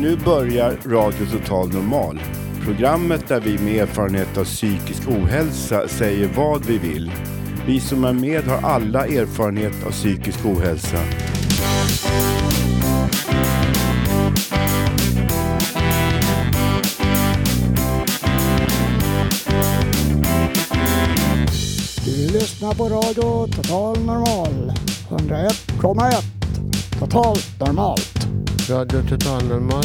Nu börjar Radio Total Normal. Programmet där vi med erfarenhet av psykisk ohälsa säger vad vi vill. Vi som är med har alla erfarenhet av psykisk ohälsa. Du lyssnar på radio Total Normal. 101,1. Totalt normalt. Radio Total Normal,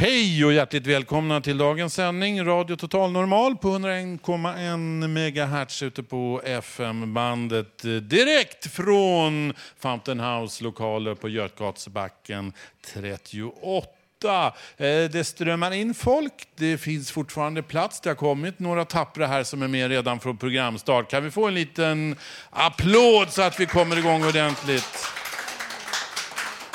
Hej och hjärtligt välkomna till dagens sändning Radio Total Normal på 101,1 MHz ute på FM-bandet direkt från Fountain House lokaler på Götgatsbacken 38. Eh, det strömmar in folk, det finns fortfarande plats. Det har kommit några tappra här som är med redan från programstart. Kan vi få en liten applåd så att vi kommer igång ordentligt?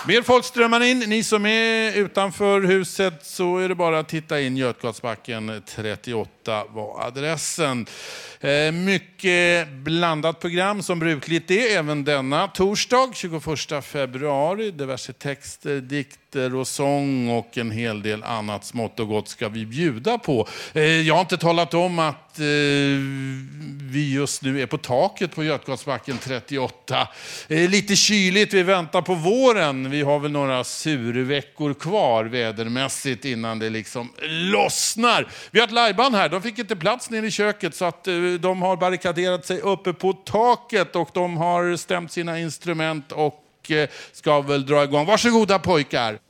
Mer folk strömmar in. Ni som är utanför huset så är det bara att titta in. Götgatsbacken 38 var adressen. Eh, mycket blandat program som brukligt är även denna torsdag 21 februari. Diverse texter, dikter och sång och en hel del annat smått och gott ska vi bjuda på. Eh, jag har inte talat om att eh, vi just nu är på taket på Götgatsbacken 38. Eh, lite kyligt, vi väntar på våren. Vi har väl några surveckor kvar vädermässigt innan det liksom lossnar. Vi har ett liveband här, de fick inte plats nere i köket så att de har barrikaderat sig uppe på taket och de har stämt sina instrument och ska väl dra igång. Varsågoda pojkar.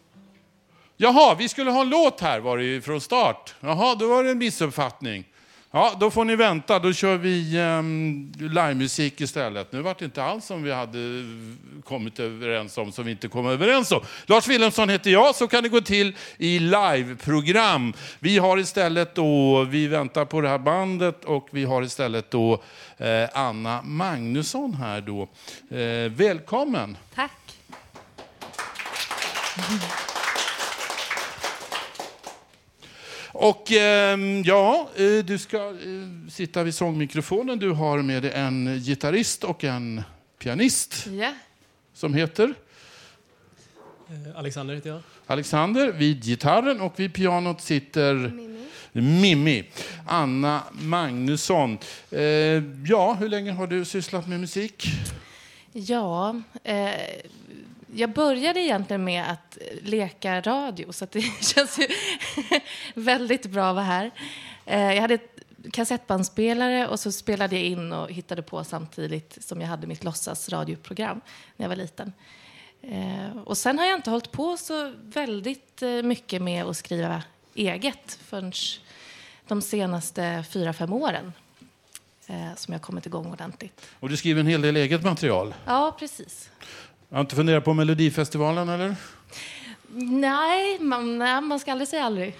Jaha, vi skulle ha en låt här var det ju från start. Jaha, då var det en missuppfattning. Ja, då får ni vänta. Då kör vi um, livemusik istället. Nu var det inte alls som vi hade eh, kommit överens om, som vi inte kom överens om. Lars Wilhelmsson heter jag, så kan det gå till i liveprogram. Vi har istället då, vi väntar på det här bandet och vi har istället då eh, Anna Magnusson här då. Eh, välkommen! Tack. Och ehm, ja, eh, du ska eh, sitta vid sångmikrofonen. Du har med dig en gitarrist och en pianist Ja. som heter Eh, Alexander heter jag. Alexander. Vid gitarren och vid pianot sitter Mimmi. Mimmi. Anna Magnusson. Eh, ja, hur länge har du sysslat med musik? Ja, eh, jag började egentligen med att leka radio, så det känns ju väldigt bra att vara här. Eh, jag hade ett kassettbandspelare och så spelade jag in och hittade på samtidigt som jag hade mitt låtsasradioprogram när jag var liten. Eh, och sen har jag inte hållit på så väldigt eh, mycket med att skriva eget förrän de senaste fyra, fem åren som jag kommit igång ordentligt. Och du skriver en hel del eget material. Ja, precis. Jag har inte funderat på Melodifestivalen eller? Nej, man, nej, man ska aldrig säga aldrig.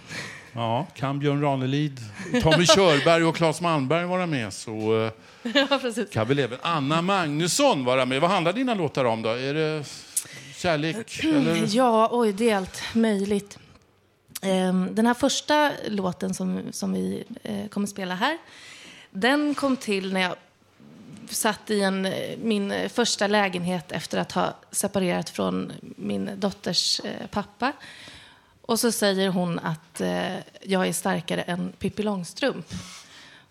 Ja, kan Björn Ranelid, Tommy Körberg och Claes Malmberg vara med så eh, ja, precis. kan väl även Anna Magnusson vara med. Vad handlar dina låtar om då? Är det kärlek? Eller? Ja, oj, det är allt möjligt. Ehm, Den här första låten som, som vi eh, kommer spela här, den kom till när jag satt i en, eh, min eh, första lägenhet efter att ha separerat från min dotters eh, pappa. Och så säger hon att jag är starkare än Pippi Långstrump.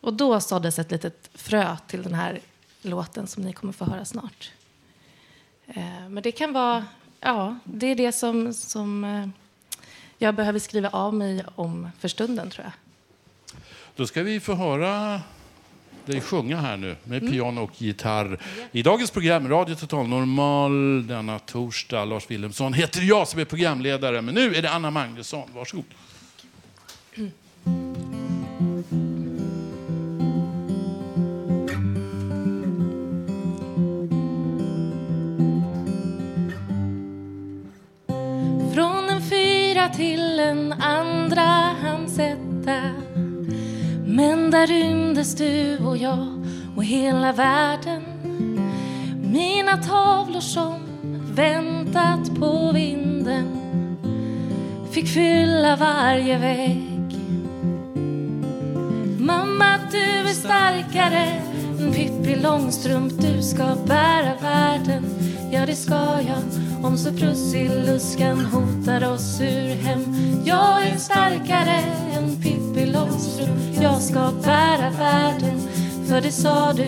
Och då såddes ett litet frö till den här låten som ni kommer få höra snart. Men det kan vara, ja, det är det som, som jag behöver skriva av mig om för stunden tror jag. Då ska vi få höra dig sjunga här nu med piano och gitarr. I dagens program Radio Total Normal denna torsdag. Lars Wilhelmsson heter jag som är programledare. Men nu är det Anna Magnusson. Varsågod. Från en fyra till en andra hans etta. Men där rymdes du och jag och hela världen. Mina tavlor som väntat på vinden fick fylla varje vägg. Mamma, du är starkare än Pippi Långstrump. Du ska bära världen, ja det ska jag. Om så Prussiluskan hotar oss ur hem. Jag är starkare än Pippi Långstrump. Jag ska bära världen, för det sa du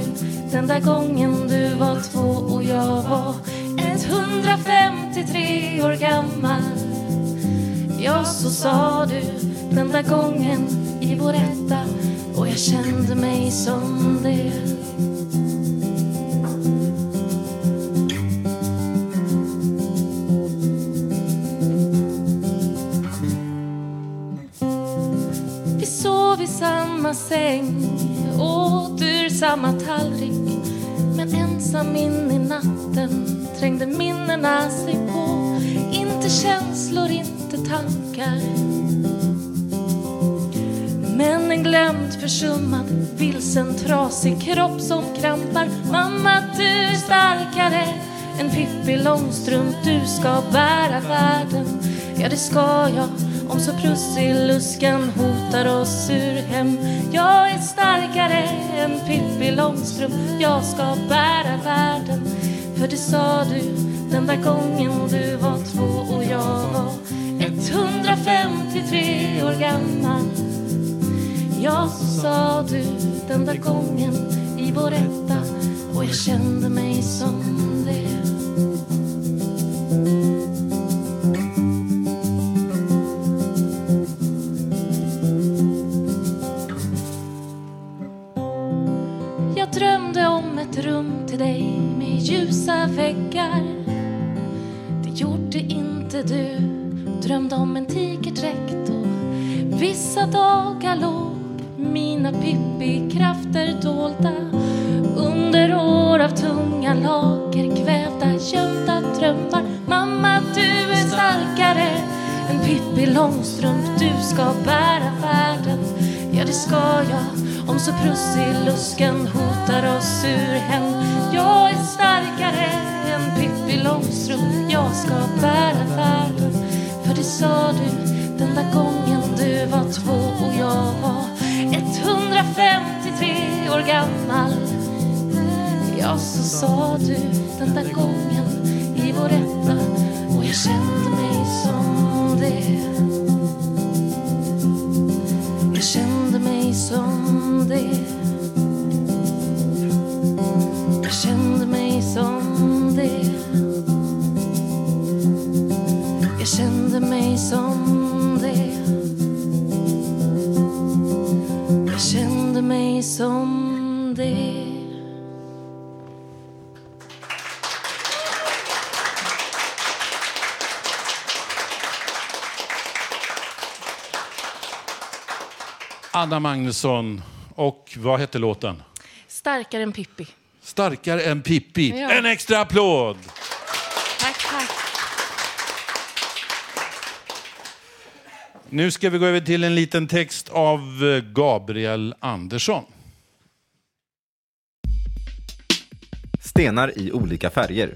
den där gången du var två och jag var 153 år gammal. Ja, så sa du den där gången i vår etta och jag kände mig som det. Samma säng, åt ur samma tallrik. Men ensam in i natten trängde minnena sig på. Inte känslor, inte tankar. Men en glömd, försummad, vilsen, trasig kropp som krampar. Mamma, du är starkare än Pippi Långstrump. Du ska bära världen, ja det ska jag om så Prussiluskan hotar oss ur hem. Jag är starkare än Pippi Långstrump. Jag ska bära världen. För det sa du den där gången du var två och jag var 153 år gammal. Ja, så sa du den där gången i vår etta och jag kände mig som Långstrump Jag ska bära världen För det sa du den där gången du var två och jag var 153 år gammal. Ja, så sa du den där gången i vår etta och jag kände mig Anna Magnusson. Och vad hette låten? Starkare än Pippi. Starkare än Pippi. Ja. En extra applåd! Tack, tack. Nu ska vi gå över till en liten text av eh, Gabriel Andersson. Stenar i olika färger.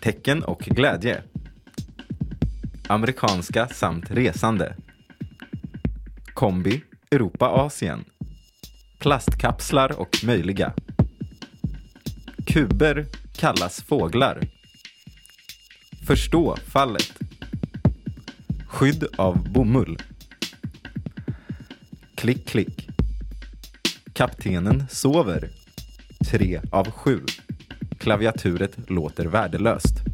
Tecken och glädje. Amerikanska samt resande. Kombi, Europa-Asien. Plastkapslar och möjliga. Kuber kallas fåglar. Förstå fallet. Skydd av bomull. Klick, klick. Kaptenen sover. Tre av sju. Klaviaturet låter värdelöst.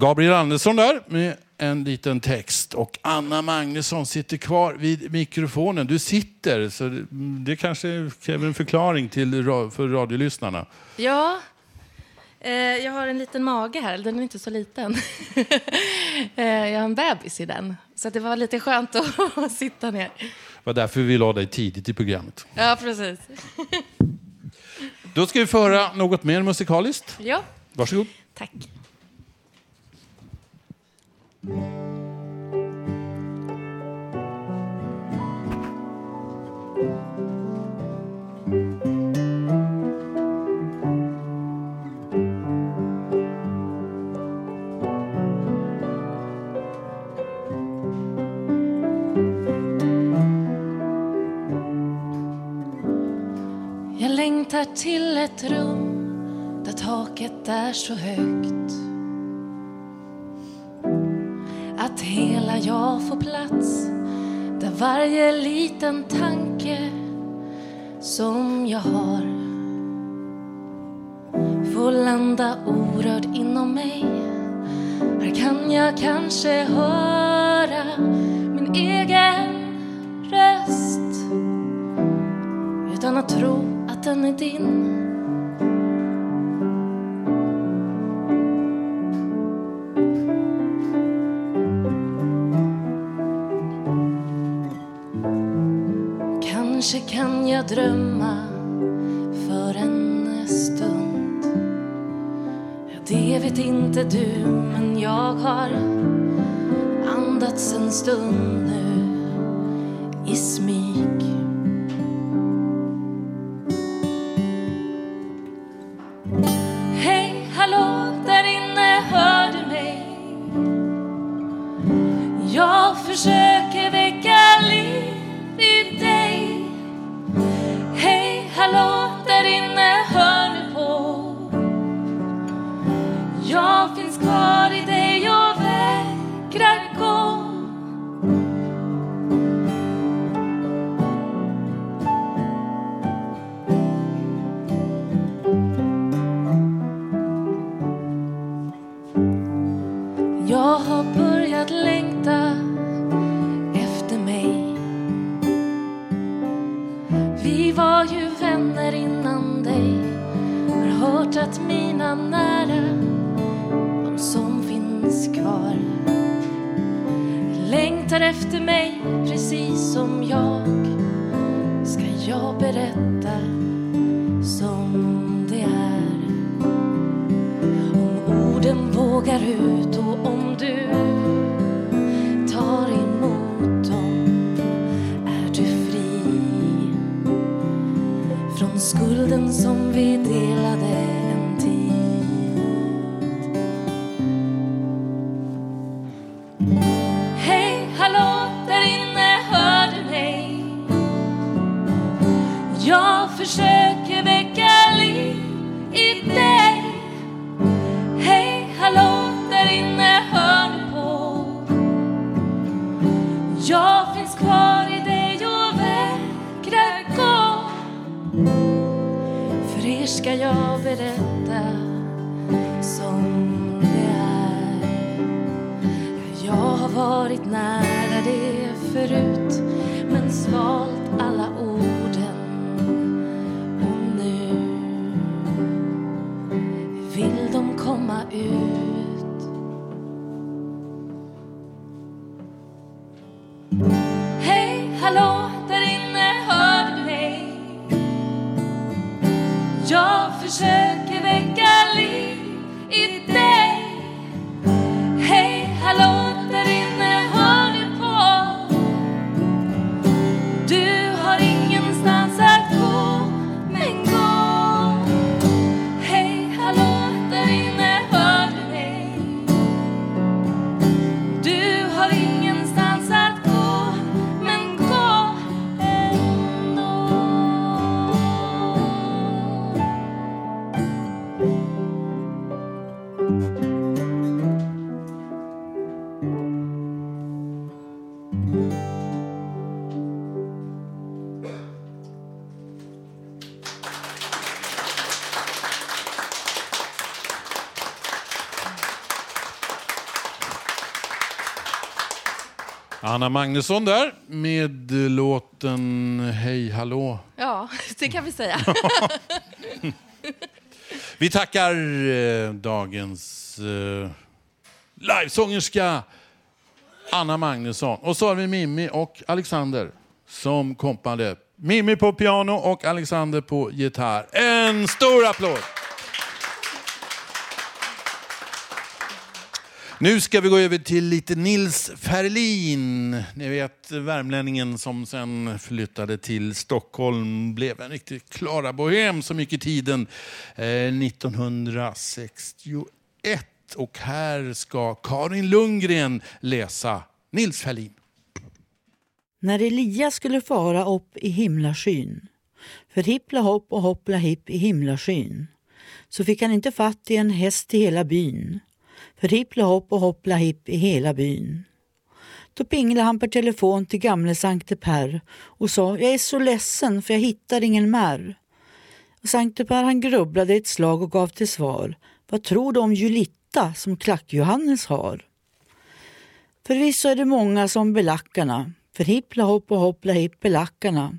Gabriel Andersson där med en liten text. Och Anna Magnusson sitter kvar vid mikrofonen. Du sitter, så det- kanske kräver en förklaring till, för radiolyssnarna. Ja, eh, jag har en liten mage här. Den är inte så liten. eh, jag har en bebis i den. Så det var lite skönt att sitta ner. Det var därför vi la dig tidigt i programmet. Ja, precis. Då ska vi föra något mer musikaliskt. Ja, Varsågod. tack. Jag längtar till ett rum där taket är så högt. Där jag får plats Där varje liten tanke som jag har Får landa orörd inom mig. Här kan jag kanske höra min egen röst Utan att tro att den är din. Drömma för en stund. Det vet inte du, men jag har andats en stund nu. Har varit nära det förut men svalt alla Anna Magnusson där med låten Hej hallå. Ja, det kan vi säga. Vi tackar eh, dagens eh, livesångerska Anna Magnusson. Och så har vi Mimmi och Alexander som kompade. Mimmi på piano och Alexander på gitarr. En stor applåd! Nu ska vi gå över till lite Nils Ferlin. Ni vet värmlänningen som sen flyttade till Stockholm. Blev en riktig Klara Bohem som gick i tiden eh, 1961. Och här ska Karin Lundgren läsa Nils Ferlin. När Elias skulle fara upp i himlaskyn, för hippla hopp och hoppla hipp i himlaskyn, så fick han inte fatt i en häst i hela byn för hippla hopp och hoppla hipp i hela byn. Då pinglade han per telefon till gamle Sankte Per och sa jag är så ledsen för jag hittar ingen märr. Sankte Per han grubblade ett slag och gav till svar vad tror du om Julitta som Klack-Johannes har? Förvisso är det många som belackarna, för hippla hopp och hoppla hipp belackarna.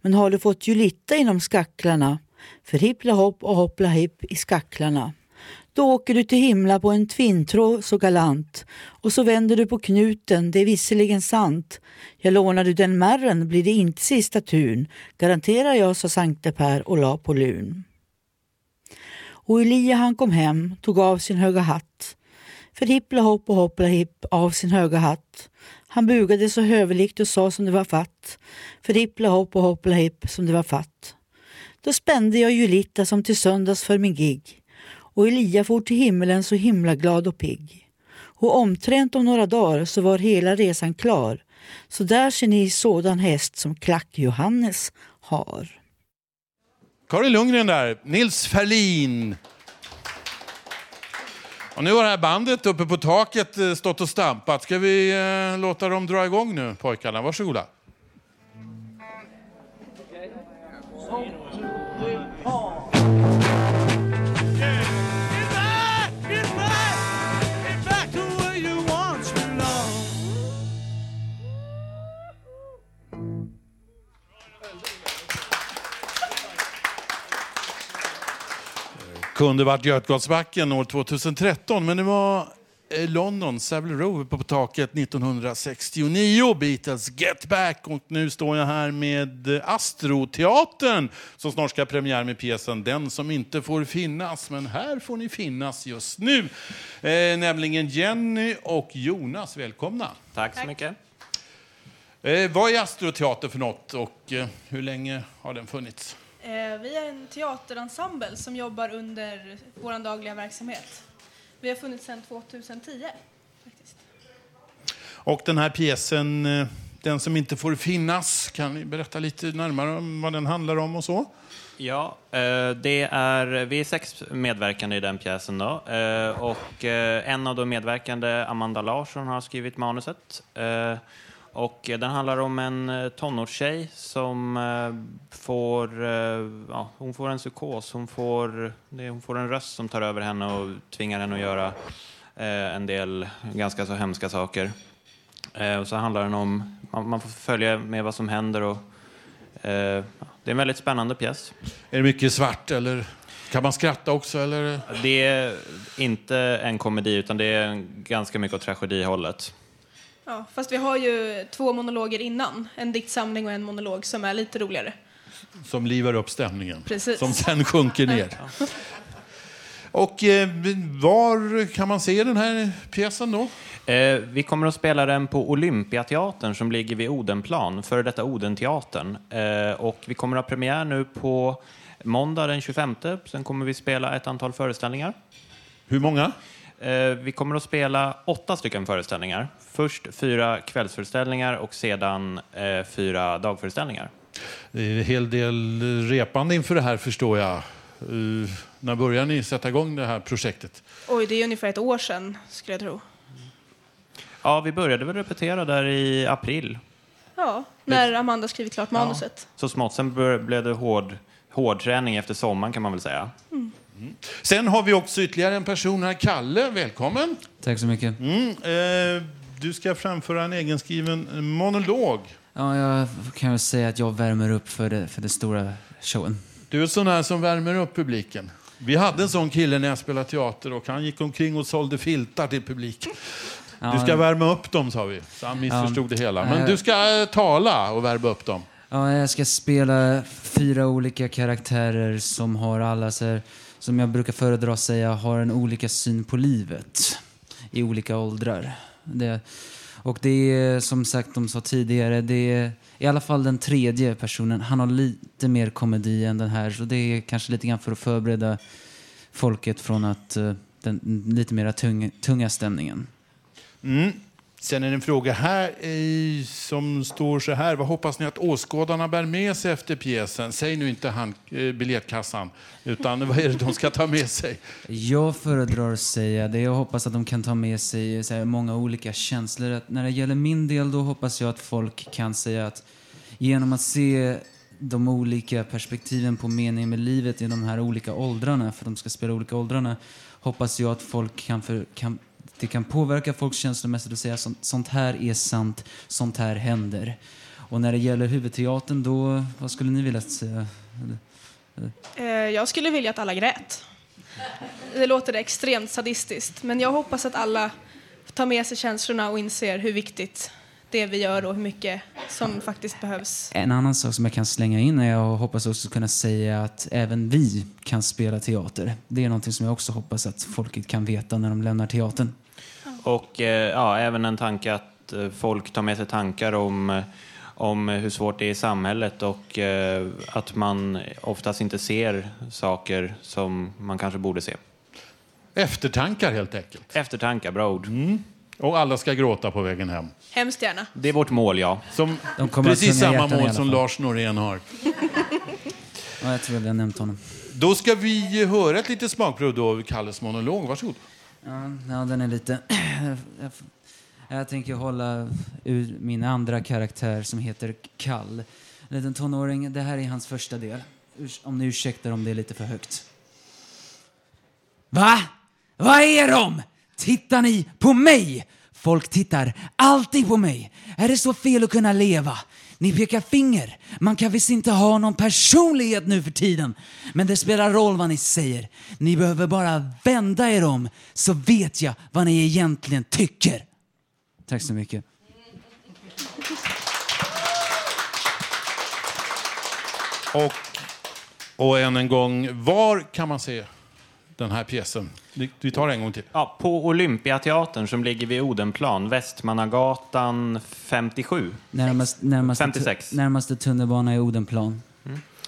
Men har du fått Julitta inom skacklarna, för hippla hopp och hoppla hipp i skacklarna. Då åker du till himla på en tvinntråd så galant och så vänder du på knuten, det är visserligen sant. Jag lånar du den märren blir det inte sista tun, garanterar jag, sa Sankte Per och la på lun. Och Elia han kom hem, tog av sin höga hatt. För hippla hopp och hoppla hipp av sin höga hatt. Han bugade så hövligt och sa som det var fatt. För hippla hopp och hoppla hipp som det var fatt. Då spände jag Julita som till söndags för min gig och Elia for till himmelen så himla glad och pigg. Och omtränt om några dagar så var hela resan klar. Så där ser ni sådan häst som Klack-Johannes har. Karin Lundgren där, Nils Ferlin. Och nu har det här bandet uppe på taket eh, stått och stampat. Ska vi eh, låta dem dra igång nu, pojkarna? Varsågoda. Kunde varit Götgatsbacken år 2013, men det var eh, London, Savile Row på taket 1969, Beatles Get Back. Och nu står jag här med Astroteatern som snart ska ha premiär med pjäsen Den som inte får finnas. Men här får ni finnas just nu. Eh, nämligen Jenny och Jonas, välkomna. Tack så mycket. Eh, vad är Astroteater för något och eh, hur länge har den funnits? Eh, vi är en teaterensemble som jobbar under vår dagliga verksamhet. Vi har funnits sedan 2010. Faktiskt. Och den här pjäsen, eh, Den som inte får finnas, kan ni berätta lite närmare om vad den handlar om och så? Ja, eh, det är, vi är sex medverkande i den pjäsen. Då. Och en av de medverkande, Amanda Larsson, har skrivit manuset. Och den handlar om en eh, tonårstjej som eh, får, eh, ja, hon får en psykos. Hon får, hon får en röst som tar över henne och tvingar henne att göra en del ganska så hemska saker. Och så handlar den om, man får följa med vad som händer och det är en väldigt spännande pjäs. Är det mycket svart eller kan man skratta också? Eller? Det är inte en komedi utan det är ganska mycket åt tragedihållet. Ja, fast vi har ju två monologer innan. En diktsamling och en monolog som är lite roligare. Som livar upp stämningen. Precis. Som sen sjunker ner. Och eh, var kan man se den här pjäsen då? Eh, vi kommer att spela den på Olympiateatern som ligger vid Odenplan, före detta Odenteatern. Eh, och vi kommer att ha premiär nu på måndag den 25. Sen kommer vi spela ett antal föreställningar. Hur många? Eh, vi kommer att spela åtta stycken föreställningar. Först fyra kvällsföreställningar och sedan eh, fyra dagföreställningar. Det är en hel del repande inför det här förstår jag. Uh, när börjar ni sätta igång det här projektet? Oj, det är ungefär ett år sedan skulle jag tro. Ja, vi började väl repetera där i april. Ja, när Amanda skrivit klart manuset. Ja, så smått. Sen blev det hård, hård träning efter sommaren kan man väl säga. Mm. Mm. Sen har vi också ytterligare en person här. Kalle, välkommen. Tack så mycket. Mm, eh, du ska framföra en egenskriven monolog. Ja, jag kan väl säga att jag värmer upp för det, för det stora showen. Du är sån här som värmer upp publiken. Vi hade en sån kille när jag spelade teater och han gick omkring och sålde filtar till publiken. Ja, Du ska värma upp dem, sa vi. Så han missförstod Ja. det hela. Men Eh. du ska eh, tala och värma upp dem. Ja, jag ska spela fyra olika karaktärer som har alla, så här, som jag brukar föredra att säga, har en olika syn på livet i olika åldrar. Det, och det är som sagt, de sa tidigare, det är i alla fall den tredje personen. Han har lite mer komedi än den här, så det är kanske lite grann för att förbereda folket från att eh, den lite mer tunga, tunga stämningen. Mm. Sen är det en fråga här som står så här. Vad hoppas ni att åskådarna bär med sig efter pjäsen? Säg nu inte han, eh, biljettkassan, utan vad är det de ska ta med sig? Jag föredrar att säga det. Jag hoppas att de kan ta med sig eh, så här, många olika känslor. Att när det gäller min del då hoppas jag att folk kan säga att genom att se de olika perspektiven på meningen med livet i de här olika åldrarna, för de ska spela olika åldrarna, hoppas jag att folk kan, för, kan det kan påverka folks känslomässigt och säga sånt, sånt här är sant, sånt här händer. Och när det gäller huvudteatern då, vad skulle ni vilja säga? Eh, Jag skulle vilja att alla grät. Det låter extremt sadistiskt, men jag hoppas att alla tar med sig känslorna och inser hur viktigt det vi gör och hur mycket som faktiskt behövs. En annan sak som jag kan slänga in är jag hoppas också kunna säga att även vi kan spela teater. Det är någonting som jag också hoppas att folket kan veta när de lämnar teatern. Och eh, ja, även en tanke att eh, folk tar med sig tankar om, eh, om hur svårt det är i samhället och eh, att man oftast inte ser saker som man kanske borde se. Eftertankar helt enkelt. Eftertankar, bra ord. Och alla ska gråta på vägen hem. Hemskt gärna. Det är vårt mål, ja. Som De kommer att precis samma mål som. Lars Norén har. Ja, jag tror jag nämnt honom. Då ska vi höra ett litet smakprov då av Kalles monolog. Varsågod. Ja, ja den är lite... jag, jag tänker hålla ur min andra karaktär som heter Kall. En liten tonåring. Det här är hans första del. Om ni ursäktar om det är lite för högt. Va? Vad är de? Tittar ni på mig? Folk tittar alltid på mig. Är det så fel att kunna leva? Ni pekar finger. Man kan visst inte ha någon personlighet nu för tiden. Men det spelar roll vad ni säger. Ni behöver bara vända er om så vet jag vad ni egentligen tycker. Tack så mycket. Och, och än en gång, var kan man se den här pjäsen? Vi- tar det en gång till. Ja, på Olympiateatern som ligger vid Odenplan, Västmannagatan 57. Närmast, närmaste, 56. närmaste tunnelbana är Odenplan.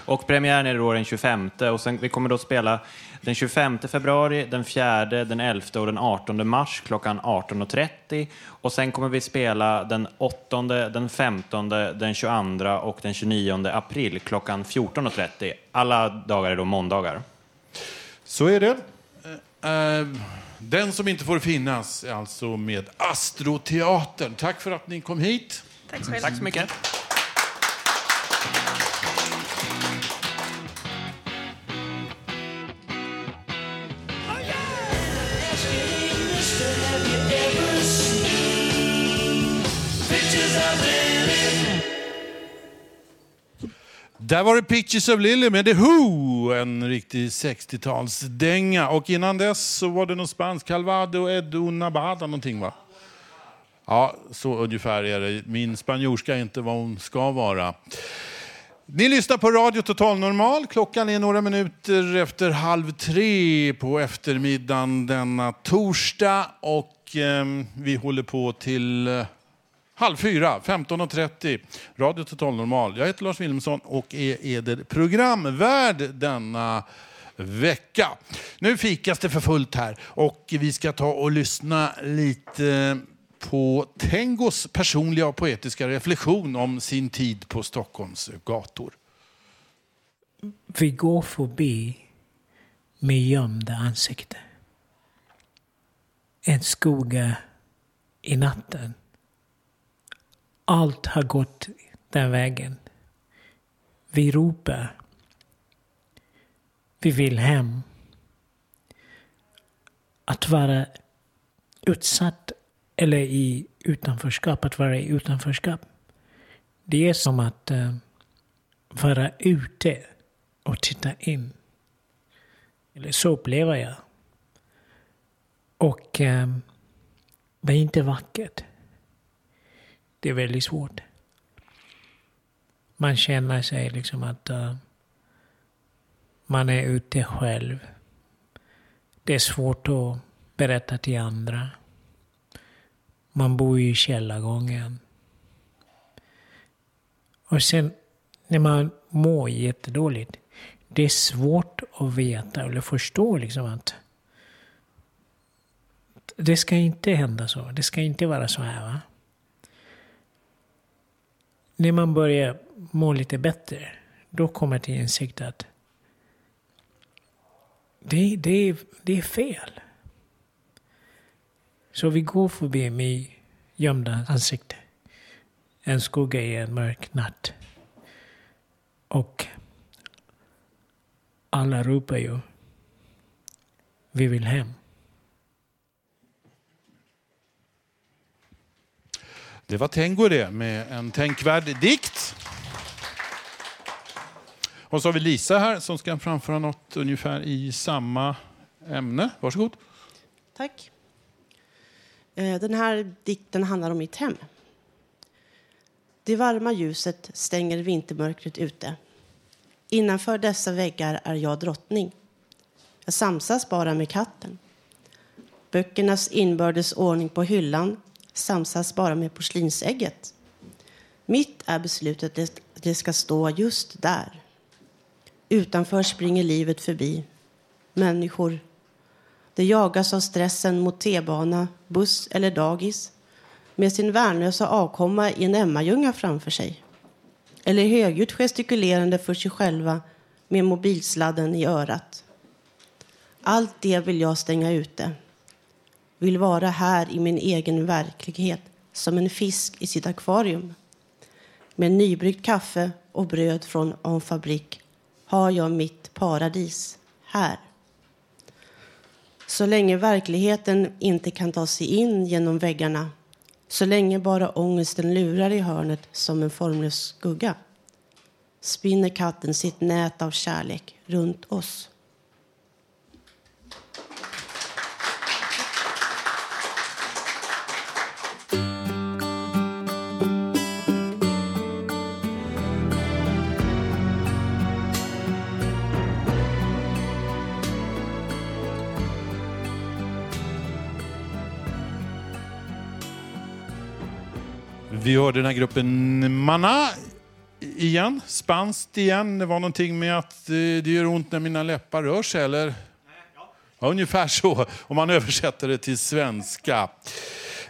Och premiären är då den 25 och sen, vi kommer då spela den 25 februari, den 4, den 11 och den 18 mars klockan 18.30. Och sen kommer vi spela den 8, den 15, den 22 och den 29 april klockan 14.30. Alla dagar är då måndagar. Så är det. Eh, Den som inte får finnas är alltså med Astroteatern. Tack för att ni kom hit. Tack så, Tack så mycket. Där var det Pictures of Lily med The Who, en riktig 60-talsdänga. Och innan dess så var det någon spansk, Calvado Edo, Nabada någonting va? Ja, så ungefär är det. Min spanjorska är inte vad hon ska vara. Ni lyssnar på Radio Total Normal. Klockan är några minuter efter halv tre på eftermiddagen denna torsdag. Och eh, vi håller på till eh, halv fyra, 15.30. Radio Total Normal. Jag heter Lars Wilhelmsson och är eder programvärd denna vecka. Nu fikas det för fullt här och vi ska ta och lyssna lite på Tengos personliga och poetiska reflektion om sin tid på Stockholms gator. Vi går förbi med gömda ansikten En skugga i natten. Allt har gått den vägen. Vi ropar. Vi vill hem. Att vara utsatt eller i utanförskap, att vara i utanförskap. Det är som att uh, vara ute och titta in. Eller så upplever jag. Och um, Det är inte vackert. Det är väldigt svårt. Man känner sig liksom att uh, man är ute själv. Det är svårt att berätta till andra. Man bor ju i källargången. Och sen när man mår jättedåligt. Det är svårt att veta eller förstå liksom att det ska inte hända så. Det ska inte vara så här. Va? När man börjar må lite bättre, då kommer till insikt att det, det, det är fel. Så vi går förbi med gömda ansikte. En skugga i en mörk natt. Och alla ropar ju. Vi vill hem. Det var Tengo det, med en tänkvärd dikt. Och så har vi Lisa här som ska framföra något ungefär i samma ämne. Varsågod. Tack. Eh, den här dikten handlar om mitt hem. Det varma ljuset stänger vintermörkret ute. Innanför dessa väggar är jag drottning. Jag samsas bara med katten. Böckernas inbördes ordning på hyllan samsas bara med porslinsägget. Mitt är beslutet att det ska stå just där. Utanför springer livet förbi. Människor. Det jagas av stressen mot T-bana, buss eller dagis med sin värnlösa avkomma i en Emmajunga framför sig. Eller högljutt gestikulerande för sig själva med mobilsladden i örat. Allt det vill jag stänga ute. Vill vara här i min egen verklighet som en fisk i sitt akvarium. Med nybryggt kaffe och bröd från en fabrik har jag mitt paradis här. Så länge verkligheten inte kan ta sig in genom väggarna så länge bara ångesten lurar i hörnet som en formlös skugga spinner katten sitt nät av kärlek runt oss. Vi hörde den här gruppen Mana igen, spanskt igen. Det var någonting med att eh, det gör ont när mina läppar rör sig, eller? Ja. ja, ungefär så, om man översätter det till svenska.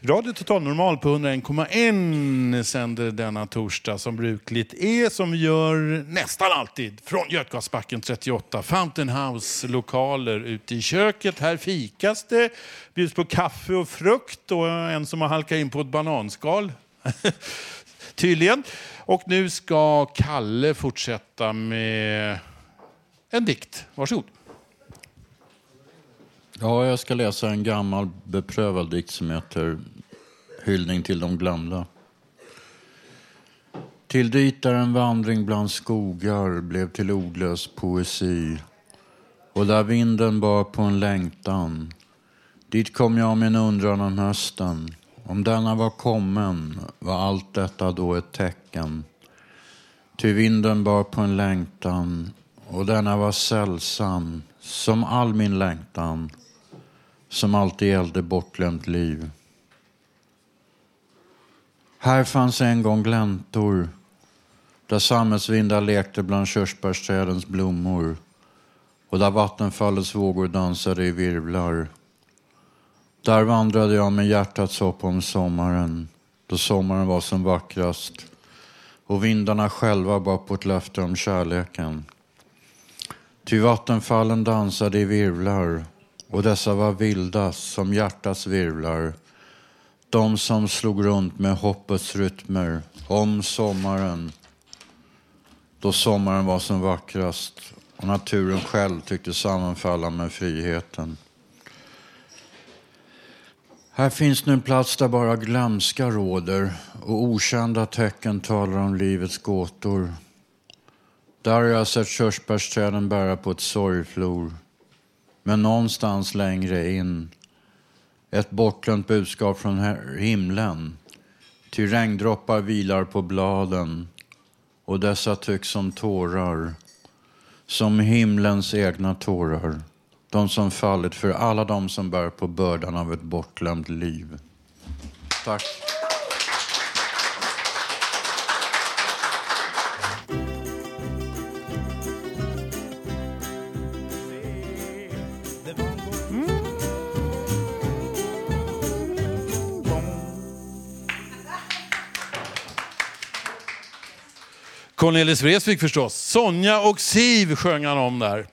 Radio Total Normal på 101,1 sänder denna torsdag som brukligt är, som vi gör nästan alltid från Götgasbacken 38, Fountain House lokaler ute i köket. Här fikas det, bjuds på kaffe och frukt och en som har halkat in på ett bananskal Tydligen. Och nu ska Kalle fortsätta med en dikt. Varsågod. Ja, jag ska läsa en gammal beprövad dikt som heter Hyllning till de glömda. Till dit där en vandring bland skogar blev till ordlös poesi och där vinden bar på en längtan Dit kom jag med en undran om hösten om denna var kommen var allt detta då ett tecken. Ty vinden bar på en längtan och denna var sällsam som all min längtan som alltid gällde bortglömt liv. Här fanns en gång gläntor där sammetsvindar lekte bland körsbärsträdens blommor och där vattenfallets vågor dansade i virvlar där vandrade jag med hjärtats hopp om sommaren, då sommaren var som vackrast och vindarna själva bar på ett löfte om kärleken. Ty vattenfallen dansade i virvlar och dessa var vilda som hjärtats virvlar. De som slog runt med hoppets rytmer om sommaren, då sommaren var som vackrast och naturen själv tyckte sammanfalla med friheten. Här finns nu en plats där bara glömska råder och okända tecken talar om livets gåtor. Där har jag sett körsbärsträden bära på ett sorgflor. Men någonstans längre in, Ett bortglömt budskap från himlen. Ty regndroppar vilar på bladen och dessa tycks som tårar. Som himlens egna tårar. De som fallit för alla de som bär på bördan av ett bortglömt liv. Tack. Cornelis Vreeswijk förstås. Sonja och Siv sjöng han om där.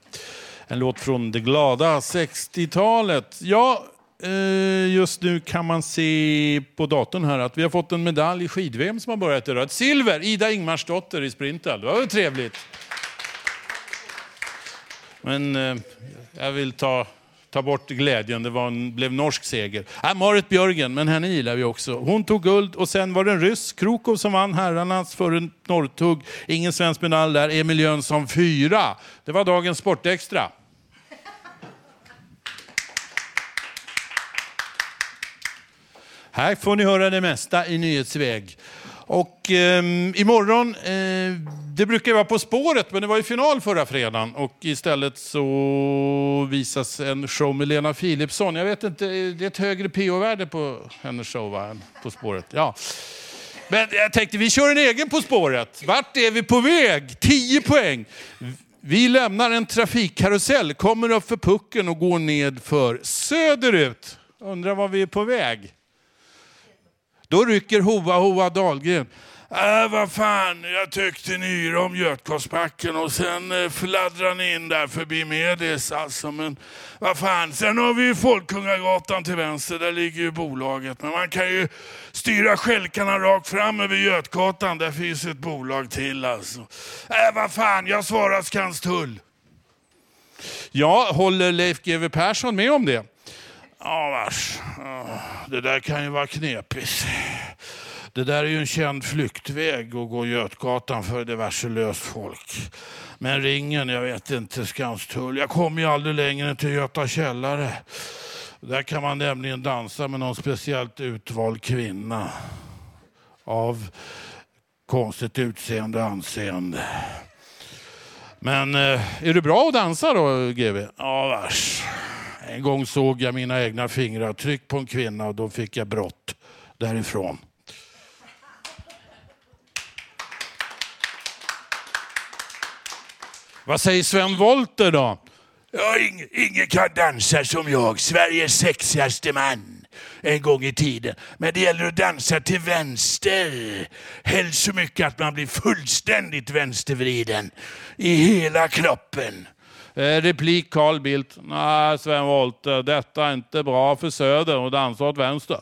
En låt från det glada 60-talet. Ja, eh, just nu kan man se på datorn här att vi har fått en medalj i skid som har börjat idag. Ett silver, Ida Ingmarsdotter i sprinten. Det var väl trevligt. Men eh, jag vill ta, ta bort glädjen, det var en, blev norsk seger. Äh, Marit Björgen, men henne gillar vi också. Hon tog guld och sen var det en ryss, Krokov, som vann herrarnas före Norrtugg. Ingen svensk medalj där, Emil Jönsson fyra. Det var dagens Sportextra. Här får ni höra det mesta i nyhetsväg. Och eh, imorgon, eh, det brukar ju vara På spåret, men det var ju final förra fredagen. Och istället så visas en show med Lena Philipsson. Jag vet inte, det är ett högre PO-värde på hennes show va, än På spåret. Ja. Men jag tänkte, vi kör en egen På spåret. Vart är vi på väg? 10 poäng. Vi lämnar en trafikkarusell, kommer upp för pucken och går ned för söderut. Undrar var vi är på väg? Då rycker Hoa Hoa Dahlgren. Äh, vad fan, jag tyckte ni yrade om Götgatsbacken och sen eh, fladdrar ni in där förbi Medis alltså. Men vad fan, sen har vi ju Folkungagatan till vänster, där ligger ju bolaget. Men man kan ju styra skälkarna rakt fram över Götgatan, där finns ett bolag till alltså. Äh, vad fan, jag svarar Skanstull. Ja, håller Leif GW Persson med om det? Ja, vars. Ja, Det där kan ju vara knepigt. Det där är ju en känd flyktväg att gå Götgatan för diverse löst folk. Men ringen, jag vet inte, Skanstull. Jag kommer ju aldrig längre än till Göta källare. Där kan man nämligen dansa med någon speciellt utvald kvinna. Av konstigt utseende och anseende. Men eh, är du bra att dansa då, GV? Ja, vars. En gång såg jag mina egna fingeravtryck på en kvinna och då fick jag brott därifrån. Vad säger Sven Wollter då? Ja, ing, ingen kan dansa som jag, Sveriges sexigaste man en gång i tiden. Men det gäller att dansa till vänster. Helst så mycket att man blir fullständigt vänstervriden i hela kroppen. Eh, replik Carl Bildt. Nej, Sven Wollter, detta är inte bra för Söder och dansa åt vänster.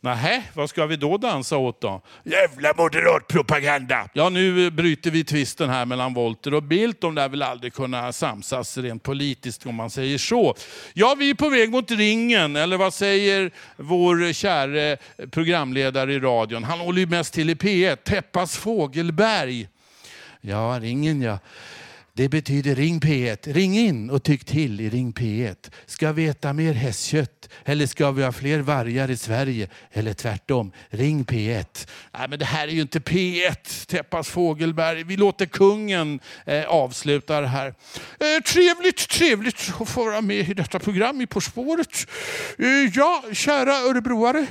Nähä, vad ska vi då dansa åt då? Jävla moderatpropaganda! Ja, nu bryter vi tvisten här mellan Wolter och Bildt. De lär väl aldrig kunna samsas rent politiskt om man säger så. Ja, vi är på väg mot ringen, eller vad säger vår käre programledare i radion? Han håller ju mest till i P1, Teppas Fågelberg. Ja, ringen ja. Det betyder ring P1. Ring in och tyck till i ring P1. Ska vi äta mer hästkött eller ska vi ha fler vargar i Sverige? Eller tvärtom, ring P1. Nej, men det här är ju inte P1, Teppas Fågelberg. Vi låter kungen eh, avsluta det här. Eh, trevligt, trevligt att få vara med i detta program i På spåret. Eh, ja, kära örebroare.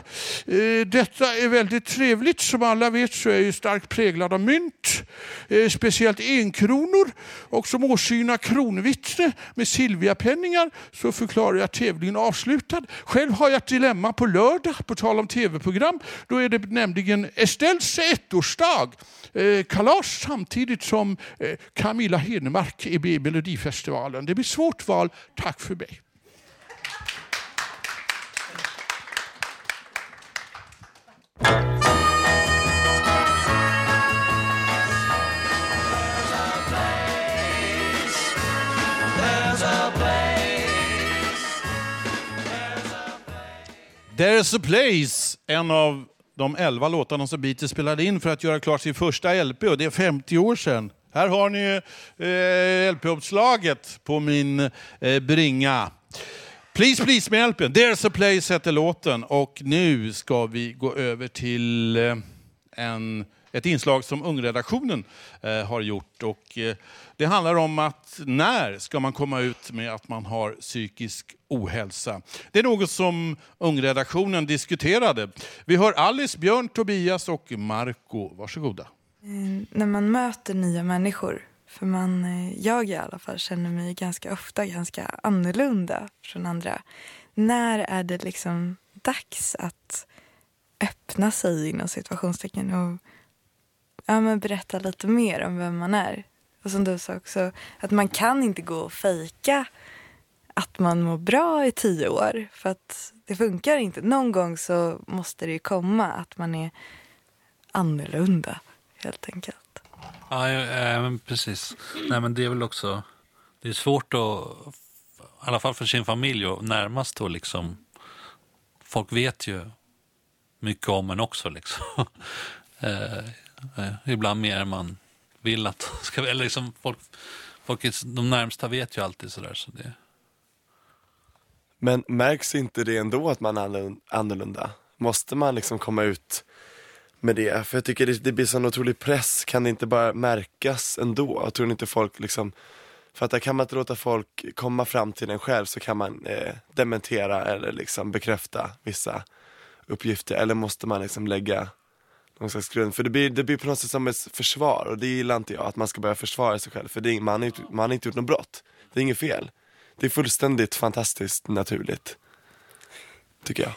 Eh, detta är väldigt trevligt. Som alla vet så är jag ju starkt präglad av mynt. Eh, speciellt enkronor. Och som åsyna kronvittne med Silviapenningar så förklarar jag tävlingen avslutad. Själv har jag ett dilemma på lördag, på tal om tv-program. Då är det nämligen Estelles ettårsdag. Eh, kalas samtidigt som eh, Camilla Henemark är med i Melodifestivalen. Det blir svårt val. Tack för mig. There's a place, en av de elva låtarna som Beatles spelade in för att göra klart sin första LP och det är 50 år sedan. Här har ni eh, LP-uppslaget på min eh, bringa. Please, please med LPn. There's a place heter låten och nu ska vi gå över till eh, en, ett inslag som ungredaktionen eh, har gjort. Och, eh, det handlar om att när ska man komma ut med att man har psykisk ohälsa? Det är något som ungredaktionen diskuterade. Vi hör Alice, Björn, Tobias och Marco. Varsågoda. Eh, när man möter nya människor, för man, jag i alla fall känner mig ganska ofta ganska annorlunda från andra. När är det liksom dags att öppna sig inom situationstecken och ja, men berätta lite mer om vem man är? Och som du sa också, att man kan inte gå och fejka att man mår bra i tio år. För att det funkar inte. Någon gång så måste det ju komma att man är annorlunda, helt enkelt. Ja, ja men precis. Nej, men det är väl också... Det är svårt att, i alla fall för sin familj, och närmast då liksom... Folk vet ju mycket om en också liksom. Eh, eh, ibland mer än man vill att ska eller liksom folk, folk de närmsta vet ju alltid sådär. Så det... Men märks inte det ändå att man är annorlunda? Måste man liksom komma ut med det? För jag tycker det, det blir sån otrolig press, kan det inte bara märkas ändå? Jag tror inte folk liksom för att där kan man inte låta folk komma fram till en själv så kan man eh, dementera eller liksom bekräfta vissa uppgifter. Eller måste man liksom lägga någon slags grund. För det blir, det blir på något sätt som ett försvar och det gillar inte jag, att man ska börja försvara sig själv. För det är, man, har inte, man har inte gjort något brott. Det är inget fel. Det är fullständigt fantastiskt naturligt. Tycker jag.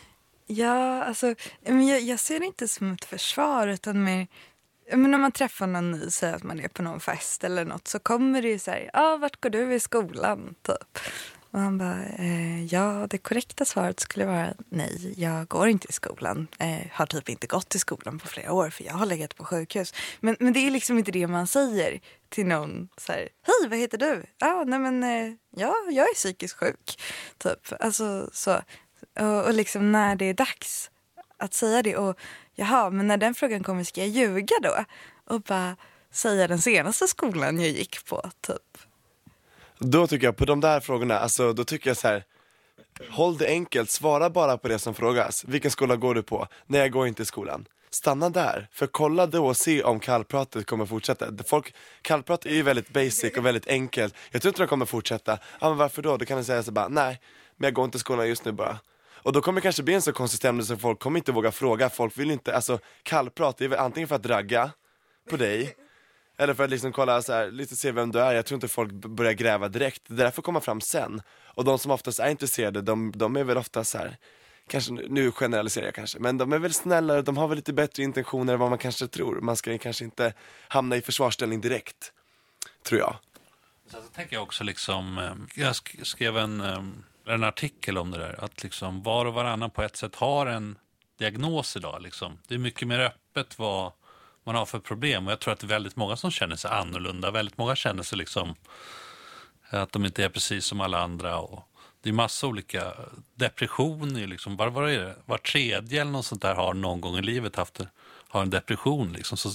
Ja, alltså, jag, jag ser det inte som ett försvar utan mer men om man träffar någon ny, säger att man är på någon fest eller något så kommer det ju så här, ah, vart går du i skolan? Typ. Och han bara, eh, ja det korrekta svaret skulle vara nej, jag går inte i skolan. Eh, har typ inte gått i skolan på flera år för jag har legat på sjukhus. Men, men det är liksom inte det man säger till någon så här, hej vad heter du? Ah, nej men eh, ja, jag är psykiskt sjuk. Typ, alltså så. Och, och liksom när det är dags att säga det och jaha, men när den frågan kommer ska jag ljuga då? Och bara säga den senaste skolan jag gick på, typ. Då tycker jag, på de där frågorna, alltså då tycker jag så här. Håll det enkelt, svara bara på det som frågas. Vilken skola går du på? Nej, jag går inte i skolan. Stanna där, för kolla då och se om kallpratet kommer fortsätta. Folk, kallprat är ju väldigt basic och väldigt enkelt. Jag tror inte de kommer fortsätta. Ja, men varför då? Då kan du säga så bara, nej, men jag går inte i skolan just nu bara. Och då kommer det kanske bli en så konstig stämning så folk kommer inte våga fråga. Folk vill inte, alltså kallprat är väl antingen för att ragga på dig eller för att liksom kolla så här, lite se vem du är, jag tror inte folk börjar gräva direkt. Det där får komma fram sen. Och de som oftast är intresserade, de, de är väl ofta så här, kanske, nu generaliserar jag kanske, men de är väl snällare, de har väl lite bättre intentioner än vad man kanske tror. Man ska kanske inte hamna i försvarsställning direkt, tror jag. Så tänker jag också liksom, ehm, jag skrev en, ehm, en artikel om det där, att liksom var och varannan på ett sätt har en diagnos idag. Liksom. Det är mycket mer öppet vad man har för problem. Och jag tror att det är väldigt många som känner sig annorlunda. Väldigt många känner sig liksom att de inte är precis som alla andra. Och det är massa olika depressioner. Liksom. Var, var, är det? var tredje eller något sånt där har någon gång i livet haft har en depression. Liksom. Så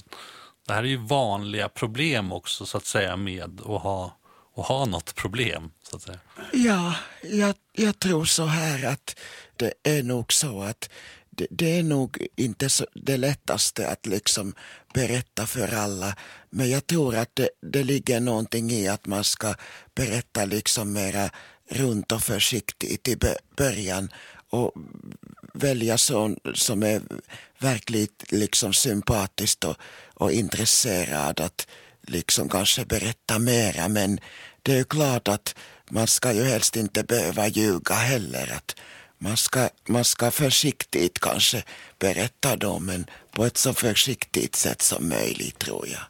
det här är ju vanliga problem också så att säga med att ha, att ha något problem. Så att säga. Ja, jag, jag tror så här att det är nog så att det, det, är nog inte så, det lättaste att liksom berätta för alla. Men jag tror att det, det ligger någonting i att man ska berätta liksom mera runt och försiktigt i början och välja sån som är verkligt liksom sympatiskt och, och intresserad att liksom kanske berätta mera. Men det är ju klart att man ska ju helst inte behöva ljuga heller. Att man ska, man ska försiktigt kanske berätta då, men på ett så försiktigt sätt som möjligt tror jag.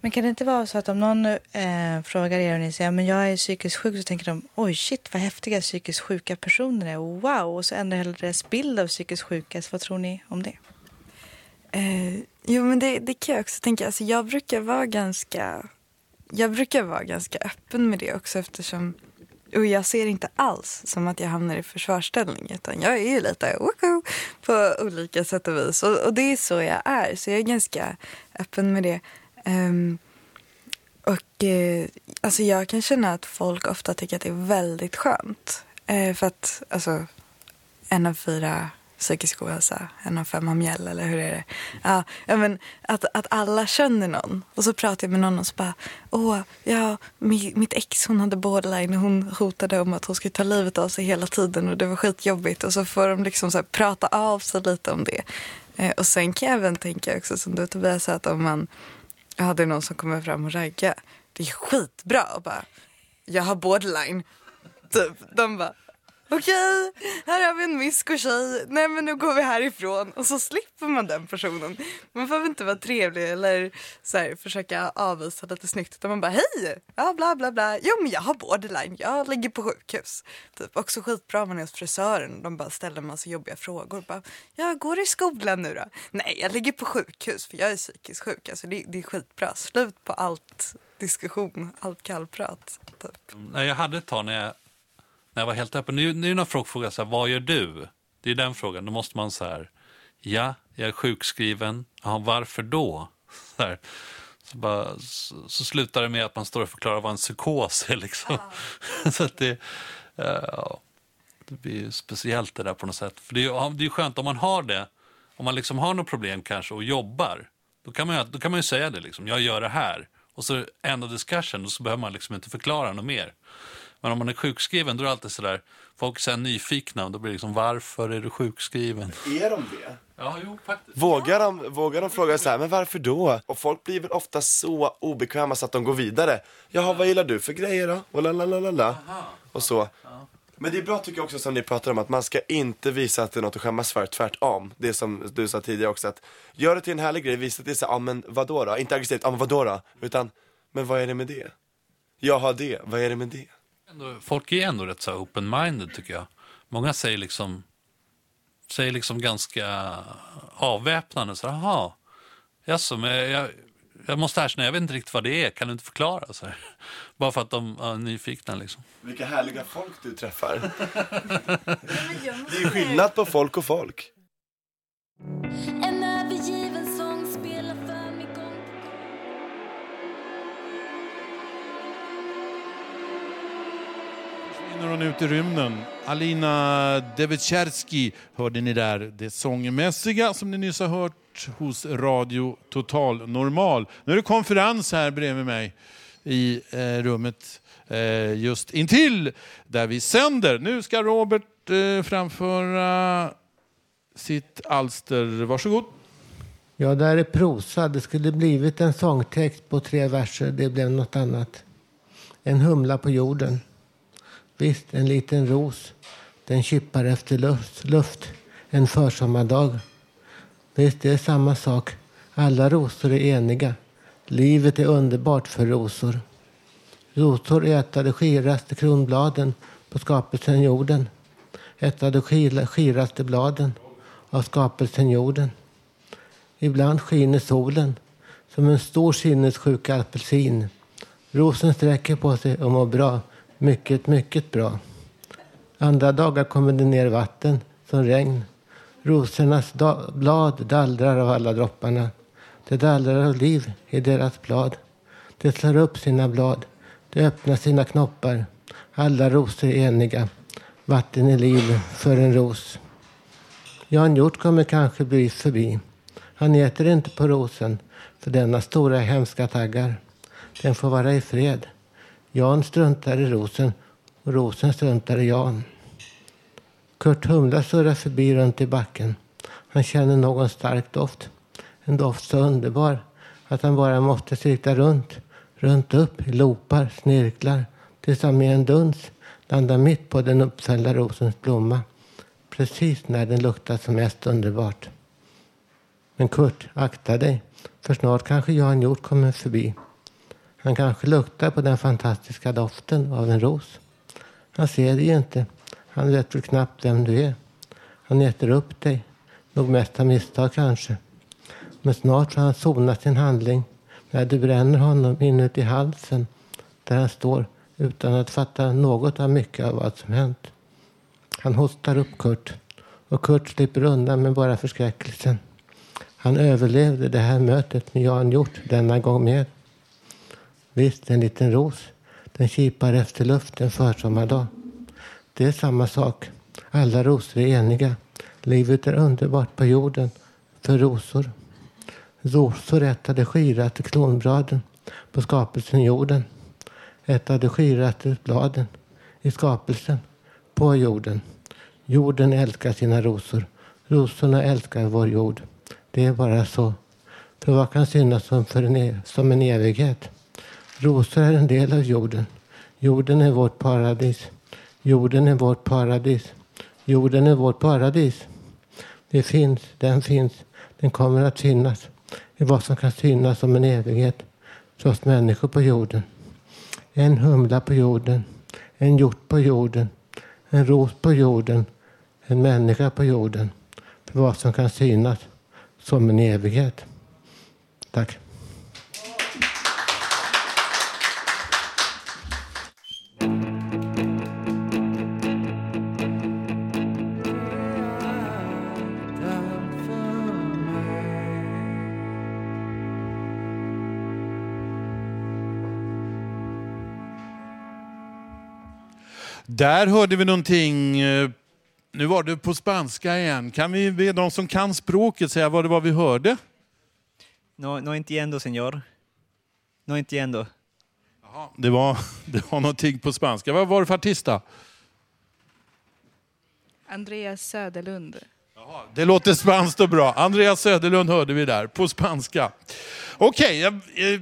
Men kan det inte vara så att om någon eh, frågar er och ni säger men jag är psykiskt sjuk så tänker de oj shit vad häftiga psykiskt sjuka personer är, wow, och så ändrar hela deras bild av psykiskt sjuka. Så vad tror ni om det? Eh, jo men det, det kan jag också tänka, alltså, jag brukar vara ganska jag brukar vara ganska öppen med det också eftersom och jag ser inte alls som att jag hamnar i försvarsställning utan jag är ju lite woohoo, på olika sätt och vis. Och, och, det är så jag är, så jag är ganska öppen med det. Um, och eh, alltså jag kan känna att folk ofta tycker att det är väldigt skönt Eh, för att alltså, en av fyra psykisk ohälsa, en av fem har mjäll, eller hur är det? Ja, men att, att alla känner någon. Och så pratar jag med någon och så bara, åh, ja, mitt ex hon hade borderline och hon hotade om att hon skulle ta livet av sig hela tiden och det var skitjobbigt. Och så får de liksom så här, prata av sig lite om det. Eh, och sen kan jag även tänka också, som du Tobias sa, att om man hade någon som kommer fram och raggar, det är skitbra. Och bara, jag har borderline. Typ. De bara, okej, här har mysko-tjej. Nej men nu går vi härifrån. Och så slipper man den personen. Man behöver inte vara trevlig eller så här, försöka avvisa lite snyggt. Utan man bara, hej, ja bla bla bla. Jo men jag har borderline, jag ligger på sjukhus. Typ. Också skitbra om man är hos frisören. De bara ställer en massa jobbiga frågor. Bara, jag går i skolan nu då? Nej, jag ligger på sjukhus för jag är psykiskt sjuk. Alltså det, det är skitbra. Slut på allt diskussion, allt kallprat. Typ. Jag hade ett tag när jag, när jag var helt öppen. Nu, nu när folk frågar så här, vad gör du? Det är den frågan. Då måste man så här, ja, jag är sjukskriven. Ja, varför då? Så, här. Så, bara, så, så slutar det med att man står och förklarar vad en psykos är. Liksom. så att det, eh, det blir ju speciellt det där på något sätt. För det är ju det är skönt om man har det, om man liksom har något problem kanske och jobbar. Då kan man då kan man ju säga det, liksom, jag gör det här. Och så end of discussion, och så behöver man liksom inte förklara något mer. Men om man är sjukskriven då är det alltid sådär, folk är så nyfikna och då blir det liksom varför är du sjukskriven? Är de det? Ja, jo faktiskt. Vågar de, vågar de fråga så här, men varför då? Och folk blir väl ofta så obekväma så att de går vidare. Jaha, vad gillar du för grejer då? Och la la la la la. Och så. Men det är bra tycker jag också som ni pratar om att man ska inte visa att det är något att skämmas för, tvärtom. Det som du sa tidigare också att gör det till en härlig grej, visa att det är så ja ah, men vadå då? Inte aggressivt, ja ah, men vadå då? Utan, men vad är det med det? Jag har det, vad är det med det? Ändå, folk är ändå rätt så open-minded tycker jag. Många säger liksom, säger liksom ganska avväpnande, så jaha, jaså, men jag, jag måste erkänna, jag vet inte riktigt vad det är, kan du inte förklara? Så här. Bara för att de är nyfikna liksom. Vilka härliga folk du träffar. det är skillnad på folk och folk. Försvinner hon ut i rymden. Alina Devecherski hörde ni där. Det sångmässiga som ni nyss har hört hos Radio Total Normal. Nu är det konferens här bredvid mig i eh, rummet eh, just intill där vi sänder. Nu ska Robert eh, framföra sitt alster. Varsågod. Ja, där är prosa. Det skulle blivit en sångtext på tre verser. Det blev något annat. En humla på jorden. Visst, en liten ros. Den kippar efter luft, luft en försommardag. Visst, det är samma sak. Alla rosor är eniga. Livet är underbart för rosor. Rosor äta de skiraste kronbladen på skapelsen jorden. Äta de skiraste bladen av skapelsen jorden. Ibland skiner solen som en stor sinnessjuk apelsin. Rosen sträcker på sig och mår bra. Mycket, mycket bra. Andra dagar kommer det ner vatten som regn. Rosornas blad dallrar av alla dropparna. Det dallrar av liv i deras blad. De slår upp sina blad. De öppnar sina knoppar. Alla rosor är eniga. Vatten är liv för en ros. Jan Hjort kommer kanske bli förbi. Han äter inte på rosen för denna stora hemska taggar. Den får vara i fred. Jan struntar i rosen och rosen struntar i Jan. Kurt Humla surrar förbi runt i backen. Han känner någon stark doft. En doft så underbar att han bara måste cirkla runt, runt upp i loopar, snirklar tills han med en duns landar mitt på den uppfällda rosens blomma. Precis när den luktar som mest underbart. Men Kurt, akta dig, för snart kanske Jan Hjort kommer förbi. Han kanske luktar på den fantastiska doften av en ros. Han ser dig inte. Han vet väl knappt vem du är. Han äter upp dig. Nog mest av misstag kanske. Men snart har han sonat sin handling när du bränner honom inuti halsen där han står utan att fatta något av mycket av vad som hänt. Han hostar upp Kurt och Kurt slipper undan med bara förskräckelsen. Han överlevde det här mötet med Jan Hjort denna gång med. Visst, en liten ros. Den kipar efter luft en försommardag. Det är samma sak. Alla rosor är eniga. Livet är underbart på jorden för rosor. Rosor ätade skiratte klonbladen på skapelsen jorden. Ätade skiratte bladen i skapelsen på jorden. Jorden älskar sina rosor. Rosorna älskar vår jord. Det är bara så. För vad kan synas som, för en, e- som en evighet? Rosor är en del av jorden. Jorden är vårt paradis. Jorden är vårt paradis. Jorden är vårt paradis. Det finns, den finns, den kommer att finnas i vad som kan synas som en evighet för oss människor på jorden. En humla på jorden, en hjort på jorden, en ros på jorden, en människa på jorden för vad som kan synas som en evighet. Tack. Där hörde vi någonting, eh, nu var det på spanska igen. Kan vi be de som kan språket säga vad det var vi hörde? No, no entiendo, señor. No entiendo. Det var, det var någonting på spanska. Vad var det för artist? Andreas Söderlund. Det låter spanskt och bra. Andreas Söderlund hörde vi där, på spanska. Okej, jag- eh,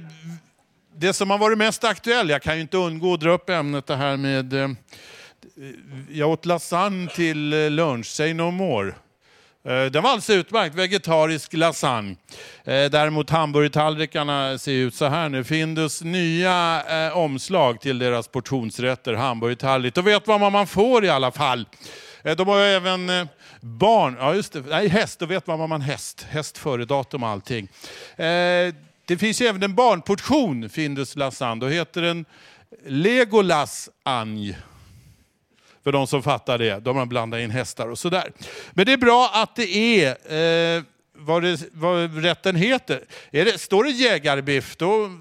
det som har varit mest aktuellt, jag kan ju inte undgå att dra upp ämnet det här med... Eh, jag åt lasagne till eh, lunch, say no more. Eh, den var alldeles utmärkt, vegetarisk lasagne. Däremot hamburgertallrikarna ser ut så här nu. Findus nya eh, omslag till deras portionsrätter, hamburgertallrik. Då vet man vad man får i alla fall. De har ju även barn, ja just det, nej häst, då vet man vad man häst. Häst före datum och allting. Det finns ju även en barnportion, Findus lasagne. Då heter den Legolas anj. För de som fattar det. De har blandat in hästar och sådär. Men det är bra att det är eh, vad, det, vad rätten heter. Är det, står det jägarbiff, då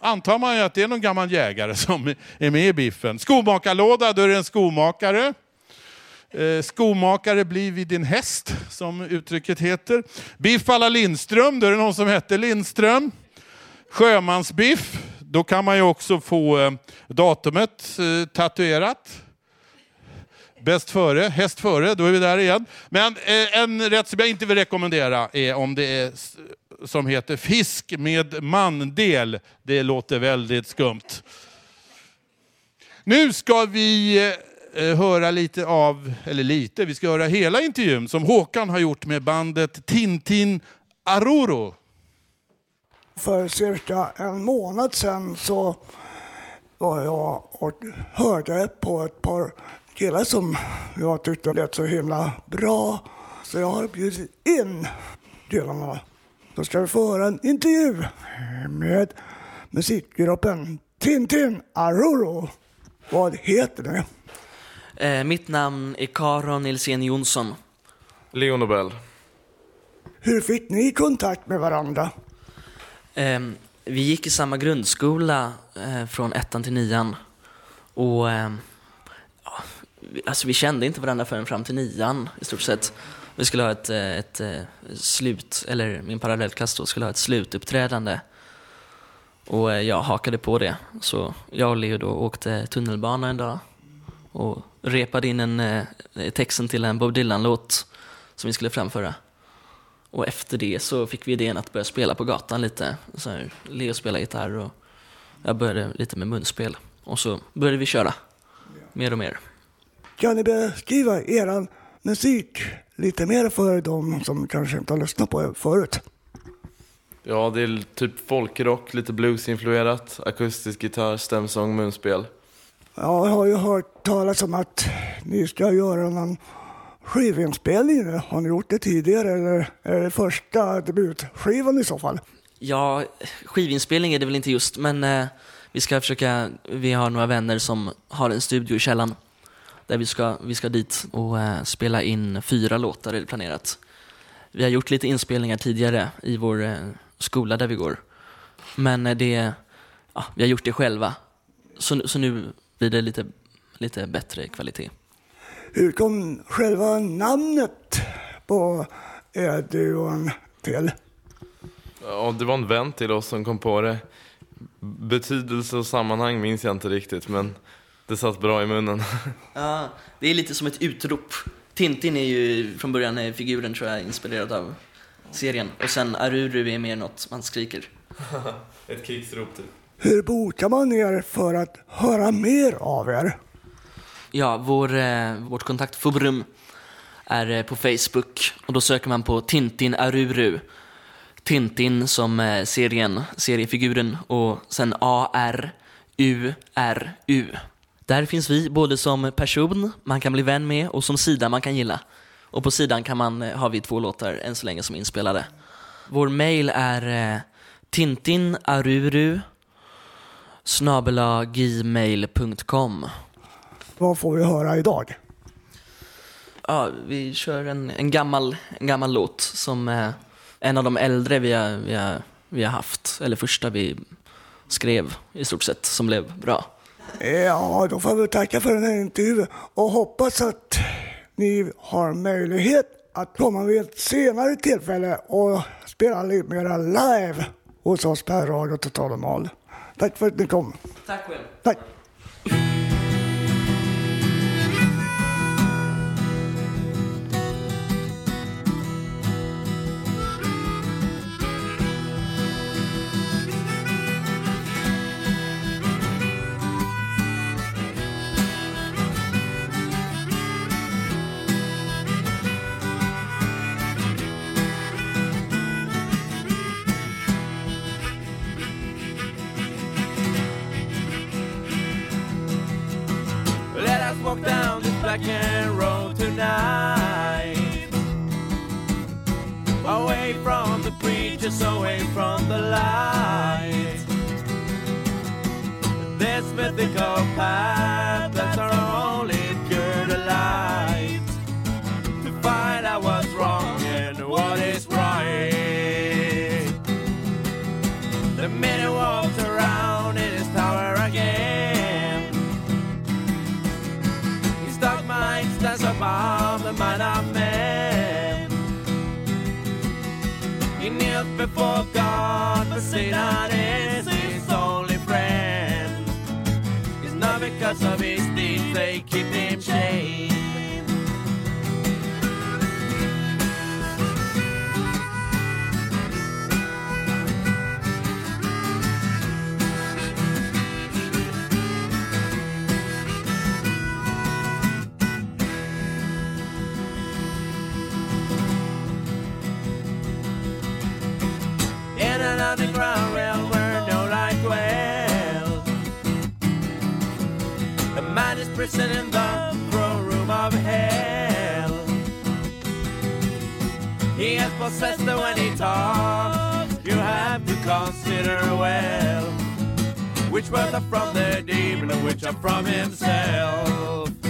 antar man ju att det är någon gammal jägare som är med i biffen. Skomakarlåda, då är det en skomakare. Eh, skomakare blir vid din häst, som uttrycket heter. Biff alla Lindström, då är det någon som heter Lindström. Sjömansbiff, då kan man ju också få eh, datumet eh, tatuerat. Bäst före, häst före, då är vi där igen. Men eh, en rätt som jag inte vill rekommendera är om det är som heter fisk med mandel. Det låter väldigt skumt. Nu ska vi eh, eh, höra lite av, eller lite, vi ska höra hela intervjun som Håkan har gjort med bandet Tintin Aroro. För cirka en månad sedan så var jag och hörde på ett par killar som jag tyckte lät så himla bra. Så jag har bjudit in killarna. Då ska vi få höra en intervju med musikgruppen Tintin Aroro. Vad heter ni? Eh, mitt namn är Karon Nilsén Jonsson. Leo Nobel. Hur fick ni kontakt med varandra? Ehm, vi gick i samma grundskola eh, från ettan till nian. Och ehm, alltså vi kände inte varandra förrän fram till nian i stort sett. Vi skulle ha ett, eh, ett, ett, slut, eller min parallellklass då, skulle ha ett slutuppträdande. Och eh, jag hakade på det. Så jag och Leo då åkte tunnelbana en dag och repade in en, texten till en Bob Dylan-låt som vi skulle framföra. Och efter det så fick vi idén att börja spela på gatan lite. Så här, Leo spelade gitarr och jag började lite med munspel. Och så började vi köra mer och mer. Kan ni beskriva er musik lite mer för de som kanske inte har lyssnat på er förut? Ja, det är typ folkrock, lite bluesinfluerat, akustisk gitarr, stämsång, munspel. Jag har ju hört talas om att ni ska göra någon skivinspelning. Har ni gjort det tidigare eller är det första debutskivan i så fall? Ja, skivinspelning är det väl inte just, men eh, vi ska försöka, vi har några vänner som har en studio i källaren. Där vi ska, vi ska dit och eh, spela in fyra låtar är det planerat. Vi har gjort lite inspelningar tidigare i vår eh, skola där vi går. Men eh, det, ja, vi har gjort det själva. Så, så nu blir det lite, lite bättre kvalitet. hur kom själva namnet på er duon till? Ja, det var en vän till oss som kom på det. Betydelse och sammanhang minns jag inte riktigt, men det satt bra i munnen. Ja, det är lite som ett utrop. Tintin är ju från början figuren tror jag inspirerad av serien. Och sen Aruru är mer något man skriker. Ett krigsrop typ. Hur bokar man er för att höra mer av er? Ja, vår, eh, vårt kontaktforum är eh, på Facebook och då söker man på Tintin Aruru. Tintin som eh, serien, seriefiguren och sen A-R-U-R-U. Där finns vi både som person man kan bli vän med och som sida man kan gilla. Och på sidan kan man, eh, har vi två låtar än så länge som är inspelade. Vår mail är eh, tintinaruru snabela gmail.com. Vad får vi höra idag? Ja, vi kör en, en, gammal, en gammal låt som eh, en av de äldre vi har, vi, har, vi har haft, eller första vi skrev i stort sett, som blev bra. Ja, då får vi tacka för den här intervjun och hoppas att ni har möjlighet att komma vid ett senare tillfälle och spela lite mera live hos oss på Radio Total Normal. Tack för att ni kom. Tack själv. Tack. Away from the preachers, away from the light. This mythical path, that's our only cure to light. To find out what's wrong and what is right. The minute walks around in his tower again. His dark mind stands above the mind of man. He kneels before God, but Satan is his only friend. It's not because of his deeds they keep him chained. Underground realm where no light dwells. A man is prison in the throne room of hell. He has possessed her when he talks. You have to consider well which are from the demon and which are from himself.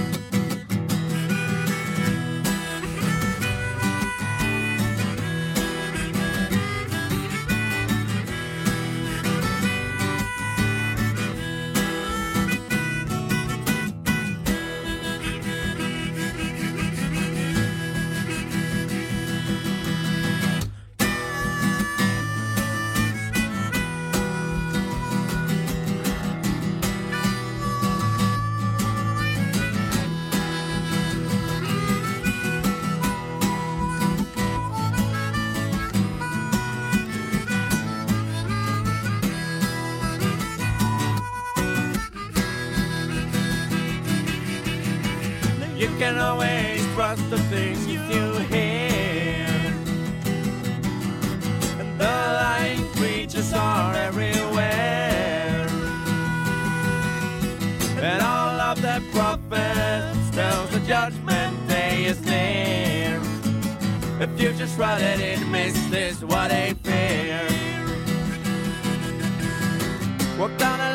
Always trust the things you hear. And the lying creatures are everywhere. And all of the prophets tell the judgment day is near. The future's shrouded in mist is what they fear. Walk down a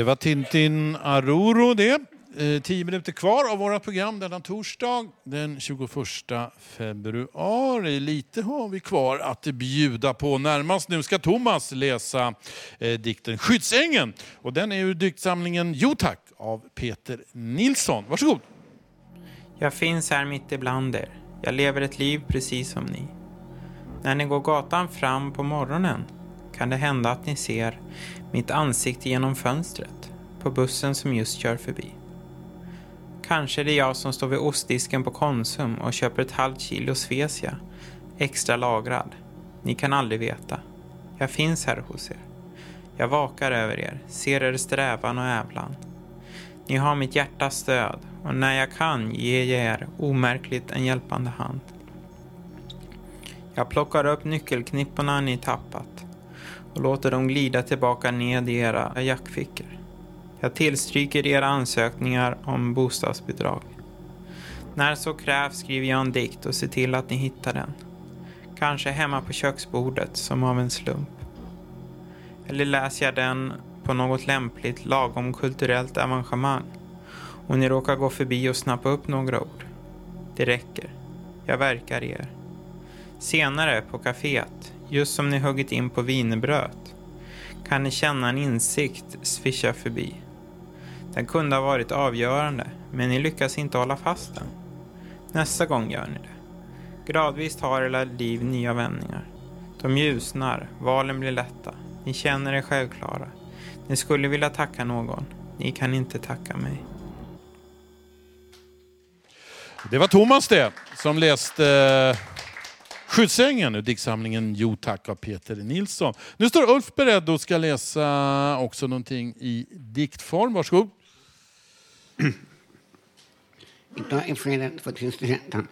Det var Tintin Aruro det. Eh, Tio minuter kvar av våra program denna torsdag den 21 februari. Lite har vi kvar att bjuda på. Närmast nu ska Thomas läsa eh, dikten Skyddsängen. Och den är ur diktsamlingen Jo tack av Peter Nilsson. Varsågod. Jag finns här mitt ibland er. Jag lever ett liv precis som ni. När ni går gatan fram på morgonen kan det hända att ni ser mitt ansikte genom fönstret på bussen som just kör förbi. Kanske det är jag som står vid ostdisken på Konsum och köper ett halvt kilo Svesia, extra lagrad. Ni kan aldrig veta. Jag finns här hos er. Jag vakar över er, ser er strävan och ävlan. Ni har mitt hjärtas stöd och när jag kan ger jag er omärkligt en hjälpande hand. Jag plockar upp nyckelknipporna ni tappat och låter dem glida tillbaka ned i era jackfickor. Jag tillstryker era ansökningar om bostadsbidrag. När så krävs skriver jag en dikt och ser till att ni hittar den. Kanske hemma på köksbordet som av en slump. Eller läser jag den på något lämpligt lagom kulturellt avancemang och ni råkar gå förbi och snappa upp några ord. Det räcker. Jag verkar er. Senare på kaféet, just som ni huggit in på wienerbröd, kan ni känna en insikt svischa förbi. Den kunde ha varit avgörande, men ni lyckas inte hålla fast den. Nästa gång gör ni det. Gradvis tar era liv nya vändningar. De ljusnar, valen blir lätta. Ni känner er självklara. Ni skulle vilja tacka någon. Ni kan inte tacka mig. Det var Thomas det, som läste eh, Skyddsängen ur diktsamlingen Jo tack av Peter Nilsson. Nu står Ulf beredd och ska läsa också någonting i diktform. Varsågod. Idag är fredag 2013.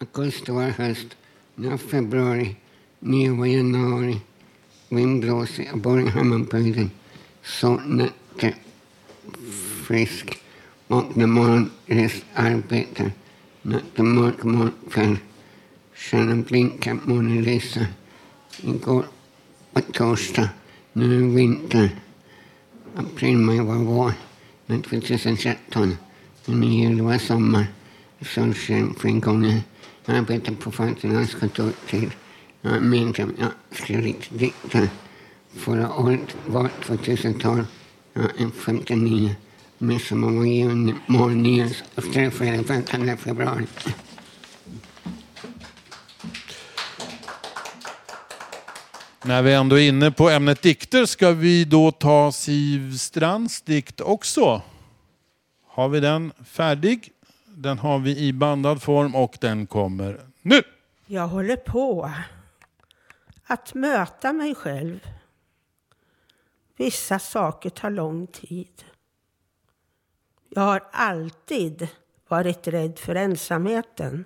Augusti var höst. Nu är februari. Nu var januari. Vind blåser och bor i Hammarbyhöjden. Solnätter. Frisk. Vaknar morgon, rest, arbetar. Natten mörk, morgon, sedan blinkar, Mona Lisa. Igår var torsdag, nu är det vinter. April, maj var vår. Men 2013, nu är jul var sommar. Solsken för en. Jag arbetar på finanskontor till jag är medlem. Jag skrev dikter. Förra året var 2012. Jag är 59. Midsommar var juni, mål, nyårs och fredag 15 februari. När vi ändå är inne på ämnet dikter ska vi då ta Siv Strands dikt också. Har vi den färdig? Den har vi i bandad form och den kommer nu. Jag håller på att möta mig själv. Vissa saker tar lång tid. Jag har alltid varit rädd för ensamheten.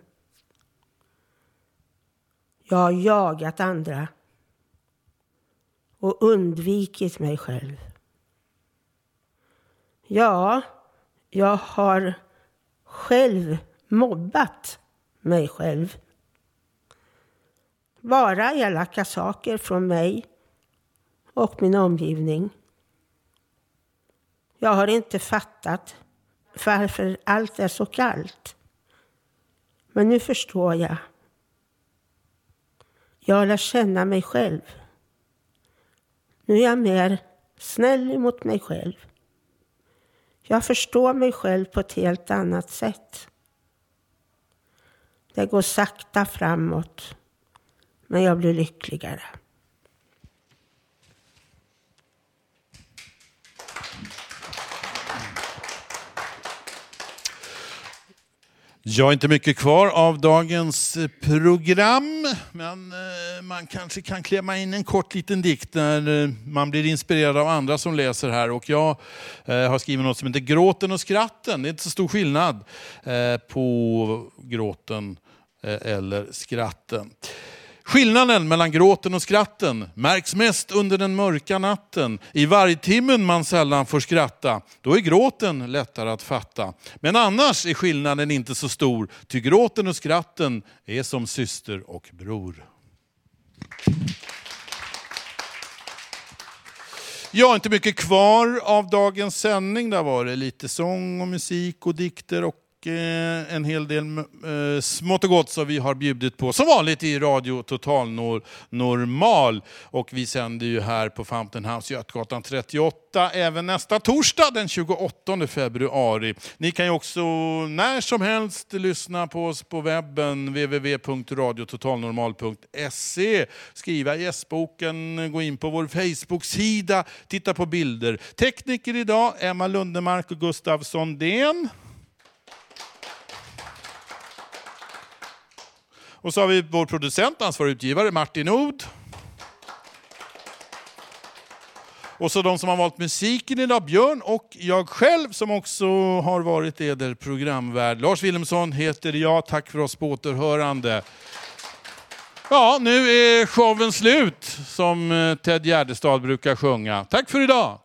Jag har jagat andra och undvikit mig själv. Ja, jag har själv mobbat mig själv. Bara elaka saker från mig och min omgivning. Jag har inte fattat varför allt är så kallt. Men nu förstår jag. Jag lär känna mig själv. Nu är jag mer snäll mot mig själv. Jag förstår mig själv på ett helt annat sätt. Det går sakta framåt, men jag blir lyckligare. Jag har inte mycket kvar av dagens eh, program, men eh, man kanske kan klämma in en kort liten dikt när eh, man blir inspirerad av andra som läser här. Och jag har skrivit något som heter Gråten och skratten. Det är inte så stor skillnad på gråten eller skratten. Skillnaden mellan gråten och skratten märks mest under den mörka natten. I vargtimmen man sällan får skratta, då är gråten lättare att fatta. Men annars är skillnaden inte så stor, ty gråten och skratten är som syster och bror. Ja, inte mycket kvar av dagens sändning. Där var det lite sång och musik och dikter och Eh, en hel del eh, smått och gott som vi har bjudit på. Som vanligt i Radio Total Normal. Och vi sänder ju här på Fountain House Götgatan 38 även nästa torsdag den 28 februari. Ni kan ju också när som helst lyssna på oss på webben www.radiototalnormal.se. Skriva i gästboken, gå in på vår Facebook-sida, titta på bilder. Tekniker idag, Emma Lundemark och Gustav Sondén. Och så har vi vår producent, ansvarig utgivare, Martin Od. Och så de som har valt musiken idag, Björn och jag själv som också har varit eder programvärd. Lars Wilhelmsson heter jag, tack för oss på återhörande. Ja, nu är showen slut, som eh, Ted Gärdestad brukar sjunga. Tack för idag!